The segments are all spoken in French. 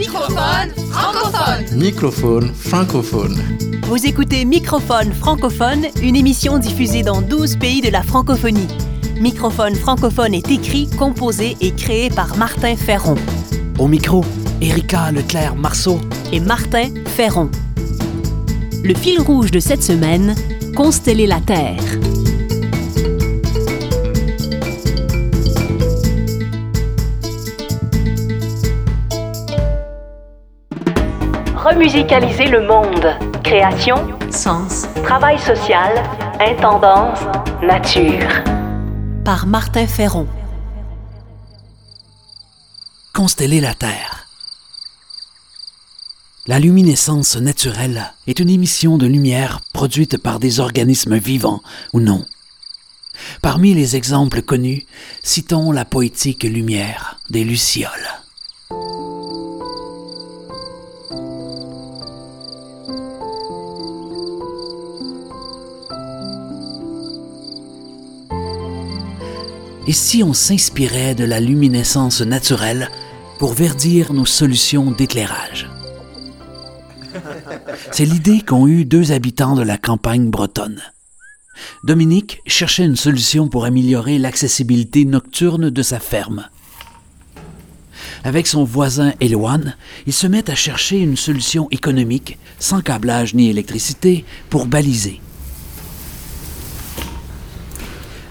Microphone francophone. Microphone francophone. Vous écoutez Microphone francophone, une émission diffusée dans 12 pays de la francophonie. Microphone francophone est écrit, composé et créé par Martin Ferron Au micro, Erika Leclerc-Marceau. et Martin Ferron. Le fil rouge de cette semaine, consteller la Terre. Remusicaliser le monde. Création, sens, travail social, intendance, nature. Par Martin Ferron. Consteller la Terre. La luminescence naturelle est une émission de lumière produite par des organismes vivants ou non. Parmi les exemples connus, citons la poétique lumière des Lucioles. Et si on s'inspirait de la luminescence naturelle pour verdir nos solutions d'éclairage? C'est l'idée qu'ont eue deux habitants de la campagne bretonne. Dominique cherchait une solution pour améliorer l'accessibilité nocturne de sa ferme. Avec son voisin Éloane, ils se mettent à chercher une solution économique, sans câblage ni électricité, pour baliser.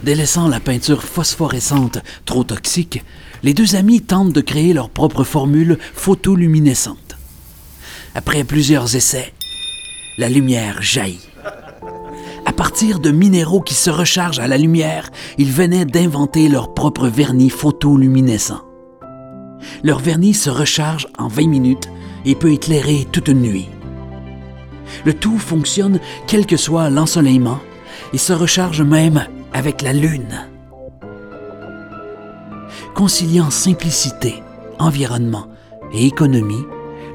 Délaissant la peinture phosphorescente trop toxique, les deux amis tentent de créer leur propre formule photoluminescente. Après plusieurs essais, la lumière jaillit. À partir de minéraux qui se rechargent à la lumière, ils venaient d'inventer leur propre vernis photoluminescent. Leur vernis se recharge en 20 minutes et peut éclairer toute une nuit. Le tout fonctionne quel que soit l'ensoleillement et se recharge même avec la lune. Conciliant simplicité, environnement et économie,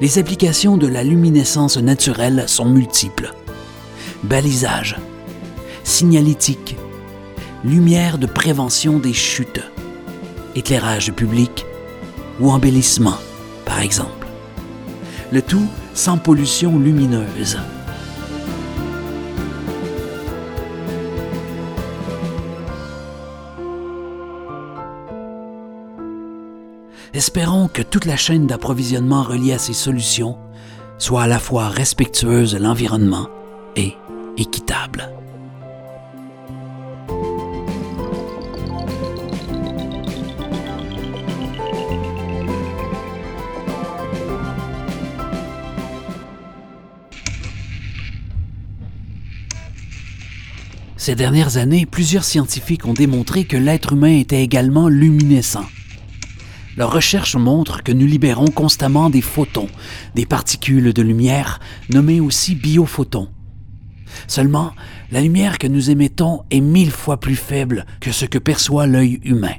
les applications de la luminescence naturelle sont multiples. Balisage, signalétique, lumière de prévention des chutes, éclairage public ou embellissement, par exemple. Le tout sans pollution lumineuse. Espérons que toute la chaîne d'approvisionnement reliée à ces solutions soit à la fois respectueuse de l'environnement et équitable. Ces dernières années, plusieurs scientifiques ont démontré que l'être humain était également luminescent. Leurs recherches montrent que nous libérons constamment des photons, des particules de lumière, nommées aussi biophotons. Seulement, la lumière que nous émettons est mille fois plus faible que ce que perçoit l'œil humain.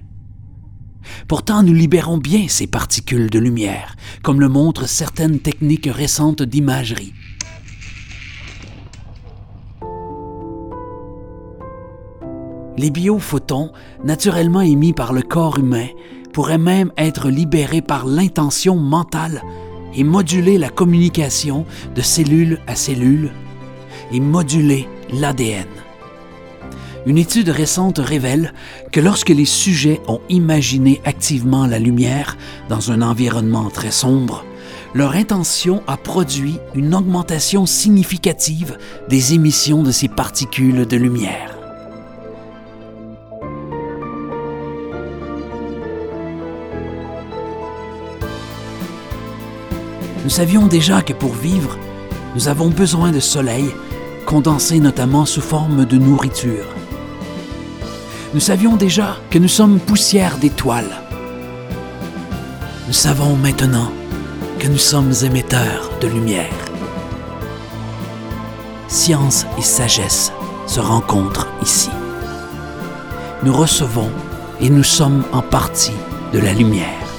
Pourtant, nous libérons bien ces particules de lumière, comme le montrent certaines techniques récentes d'imagerie. Les biophotons, naturellement émis par le corps humain, pourraient même être libérés par l'intention mentale et moduler la communication de cellule à cellule et moduler l'ADN. Une étude récente révèle que lorsque les sujets ont imaginé activement la lumière dans un environnement très sombre, leur intention a produit une augmentation significative des émissions de ces particules de lumière. Nous savions déjà que pour vivre, nous avons besoin de soleil, condensé notamment sous forme de nourriture. Nous savions déjà que nous sommes poussière d'étoiles. Nous savons maintenant que nous sommes émetteurs de lumière. Science et sagesse se rencontrent ici. Nous recevons et nous sommes en partie de la lumière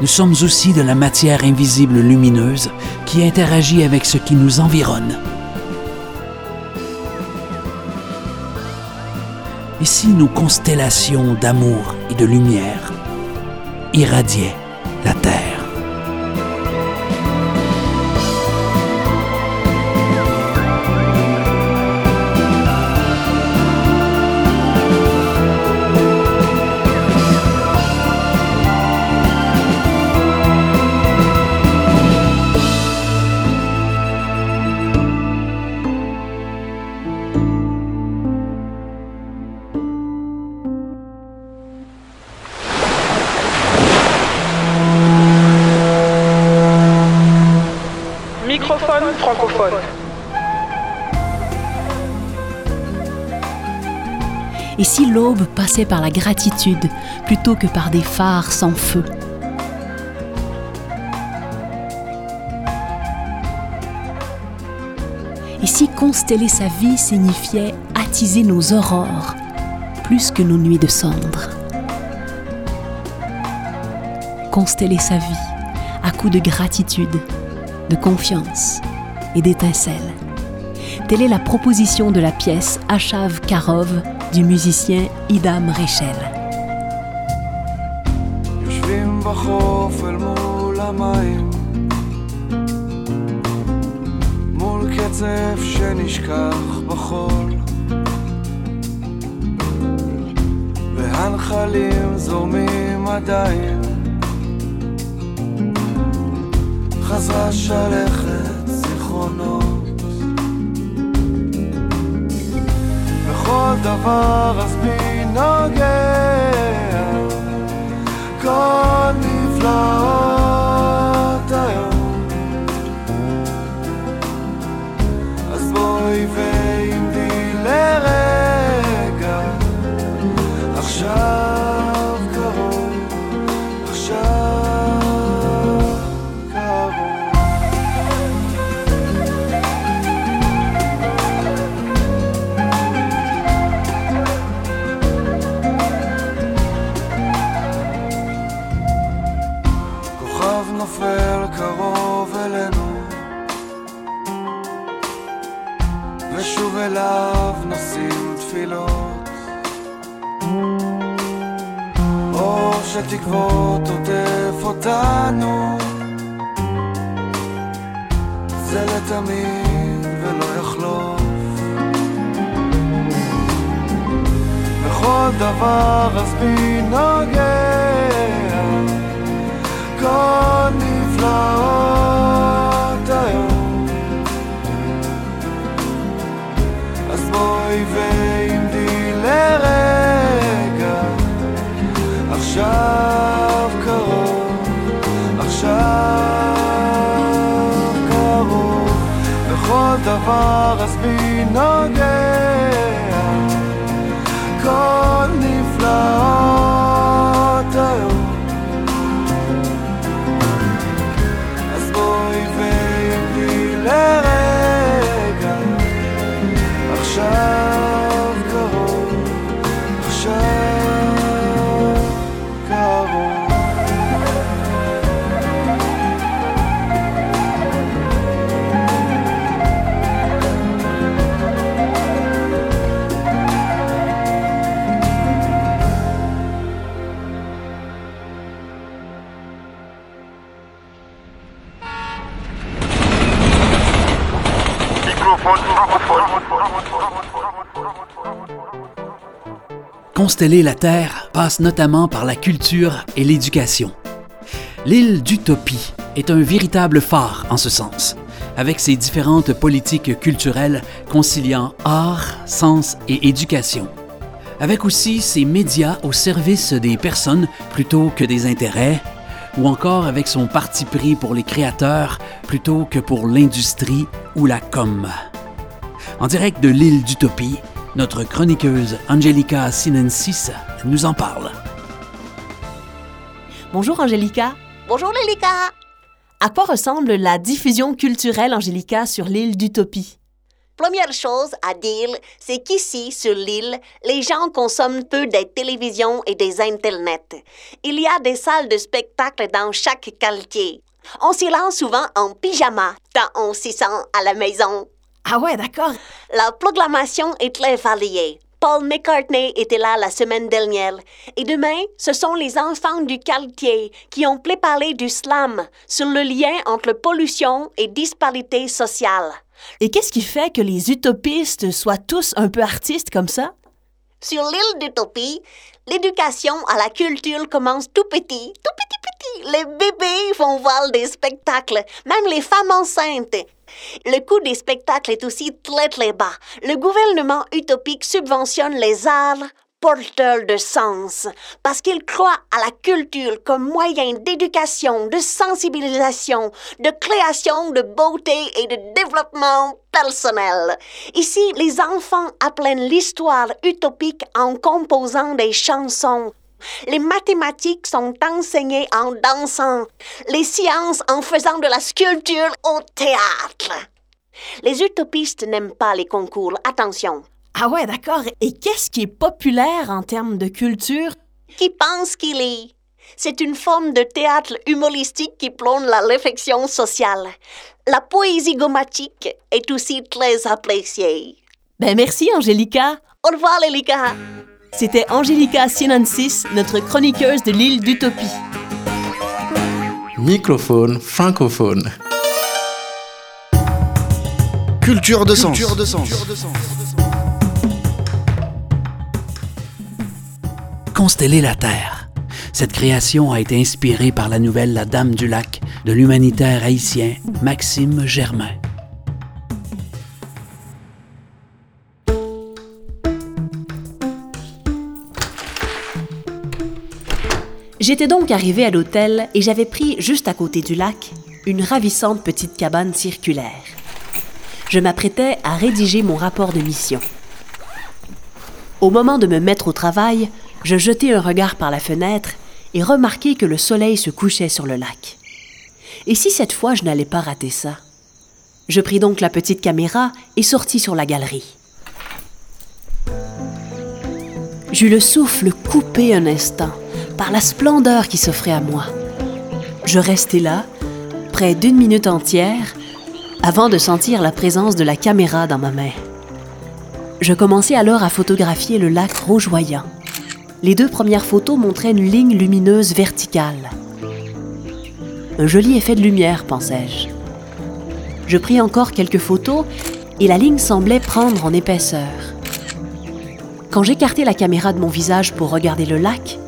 nous sommes aussi de la matière invisible lumineuse qui interagit avec ce qui nous environne. Et si nos constellations d'amour et de lumière irradiaient la Terre? Et si l'aube passait par la gratitude plutôt que par des phares sans feu? Et si consteller sa vie signifiait attiser nos aurores plus que nos nuits de cendres? Consteller sa vie à coups de gratitude, de confiance et d'étincelles. Telle est la proposition de la pièce Achav Karov du musicien Idam Rechel. יושבים בחוף אל מול המים מול קצף שנשכח בחול והנחלים זורמים עדיין חזרה שלכת דבר אז בי נוגע? כל נפלאות זה לתמיד ולא יחלוף. בכל דבר אז בי נוגע כל נפלאות היום. אז בואי ועמדי לרגע עכשיו בכל דבר אז בי נוגע? כל נפלאות Consteller la Terre passe notamment par la culture et l'éducation. L'île d'Utopie est un véritable phare en ce sens, avec ses différentes politiques culturelles conciliant art, sens et éducation. Avec aussi ses médias au service des personnes plutôt que des intérêts, ou encore avec son parti pris pour les créateurs plutôt que pour l'industrie ou la com. En direct de l'île d'Utopie, notre chroniqueuse Angelica Sinensis nous en parle. Bonjour Angelica. Bonjour Lélika À quoi ressemble la diffusion culturelle Angelica sur l'île d'Utopie? Première chose à dire, c'est qu'ici, sur l'île, les gens consomment peu des télévisions et des internets. Il y a des salles de spectacle dans chaque quartier. On s'y rend souvent en pyjama, tant on s'y sent à la maison. Ah ouais, d'accord. La proclamation est très variée. Paul McCartney était là la semaine dernière. Et demain, ce sont les enfants du quartier qui ont préparé du slam sur le lien entre pollution et disparité sociale. Et qu'est-ce qui fait que les utopistes soient tous un peu artistes comme ça? Sur l'île d'Utopie, l'éducation à la culture commence tout petit, tout petit petit. Les bébés vont voir des spectacles, même les femmes enceintes. Le coût des spectacles est aussi très très bas. Le gouvernement utopique subventionne les arts porteurs de sens parce qu'ils croient à la culture comme moyen d'éducation, de sensibilisation, de création de beauté et de développement personnel. Ici, les enfants apprennent l'histoire utopique en composant des chansons. Les mathématiques sont enseignées en dansant, les sciences en faisant de la sculpture au théâtre. Les utopistes n'aiment pas les concours, attention. Ah ouais, d'accord. Et qu'est-ce qui est populaire en termes de culture? Qui pense qu'il est? C'est une forme de théâtre humoristique qui plonge la réflexion sociale. La poésie gommatique est aussi très appréciée. Ben merci, Angélica. Au revoir, Lélika. C'était Angélica Sinensis, notre chroniqueuse de l'île d'Utopie. Microphone francophone. Culture de sens. Consteller la Terre. Cette création a été inspirée par la nouvelle La Dame du Lac de l'humanitaire haïtien Maxime Germain. J'étais donc arrivée à l'hôtel et j'avais pris, juste à côté du lac, une ravissante petite cabane circulaire. Je m'apprêtais à rédiger mon rapport de mission. Au moment de me mettre au travail, je jetai un regard par la fenêtre et remarquai que le soleil se couchait sur le lac. Et si cette fois je n'allais pas rater ça? Je pris donc la petite caméra et sortis sur la galerie. J'eus le souffle coupé un instant par la splendeur qui s'offrait à moi. Je restai là, près d'une minute entière, avant de sentir la présence de la caméra dans ma main. Je commençai alors à photographier le lac rougeoyant. Les deux premières photos montraient une ligne lumineuse verticale. Un joli effet de lumière, pensai-je. Je pris encore quelques photos et la ligne semblait prendre en épaisseur. Quand j'écartai la caméra de mon visage pour regarder le lac,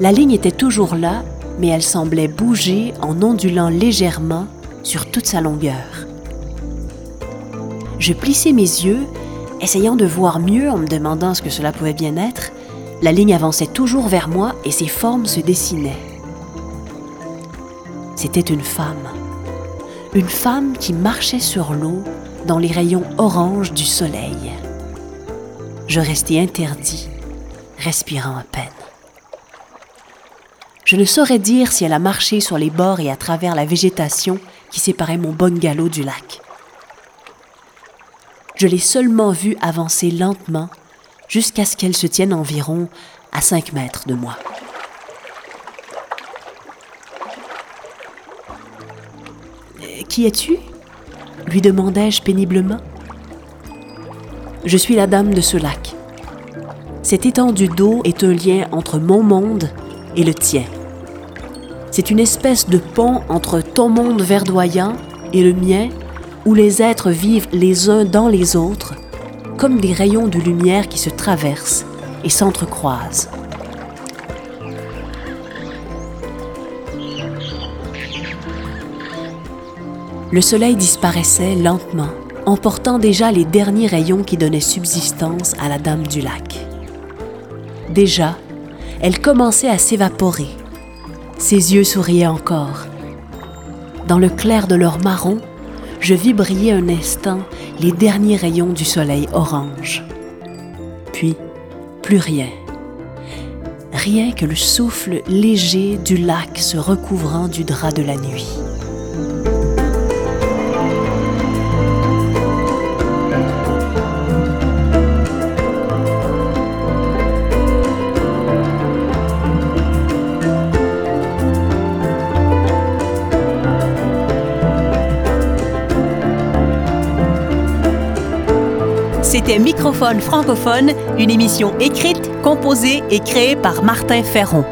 la ligne était toujours là, mais elle semblait bouger en ondulant légèrement sur toute sa longueur. Je plissai mes yeux, essayant de voir mieux en me demandant ce que cela pouvait bien être. La ligne avançait toujours vers moi et ses formes se dessinaient. C'était une femme. Une femme qui marchait sur l'eau dans les rayons orange du soleil. Je restai interdit, respirant à peine. Je ne saurais dire si elle a marché sur les bords et à travers la végétation qui séparait mon bungalow du lac. Je l'ai seulement vue avancer lentement jusqu'à ce qu'elle se tienne environ à 5 mètres de moi. Euh, Qui es-tu? lui demandai-je péniblement. Je suis la dame de ce lac. Cette étendue d'eau est un lien entre mon monde et le tien. C'est une espèce de pont entre ton monde verdoyant et le mien, où les êtres vivent les uns dans les autres, comme des rayons de lumière qui se traversent et s'entrecroisent. Le soleil disparaissait lentement, emportant déjà les derniers rayons qui donnaient subsistance à la Dame du lac. Déjà, elle commençait à s'évaporer. Ses yeux souriaient encore. Dans le clair de leur marron, je vis briller un instant les derniers rayons du soleil orange. Puis, plus rien. Rien que le souffle léger du lac se recouvrant du drap de la nuit. C'était Microphone francophone, une émission écrite, composée et créée par Martin Ferron.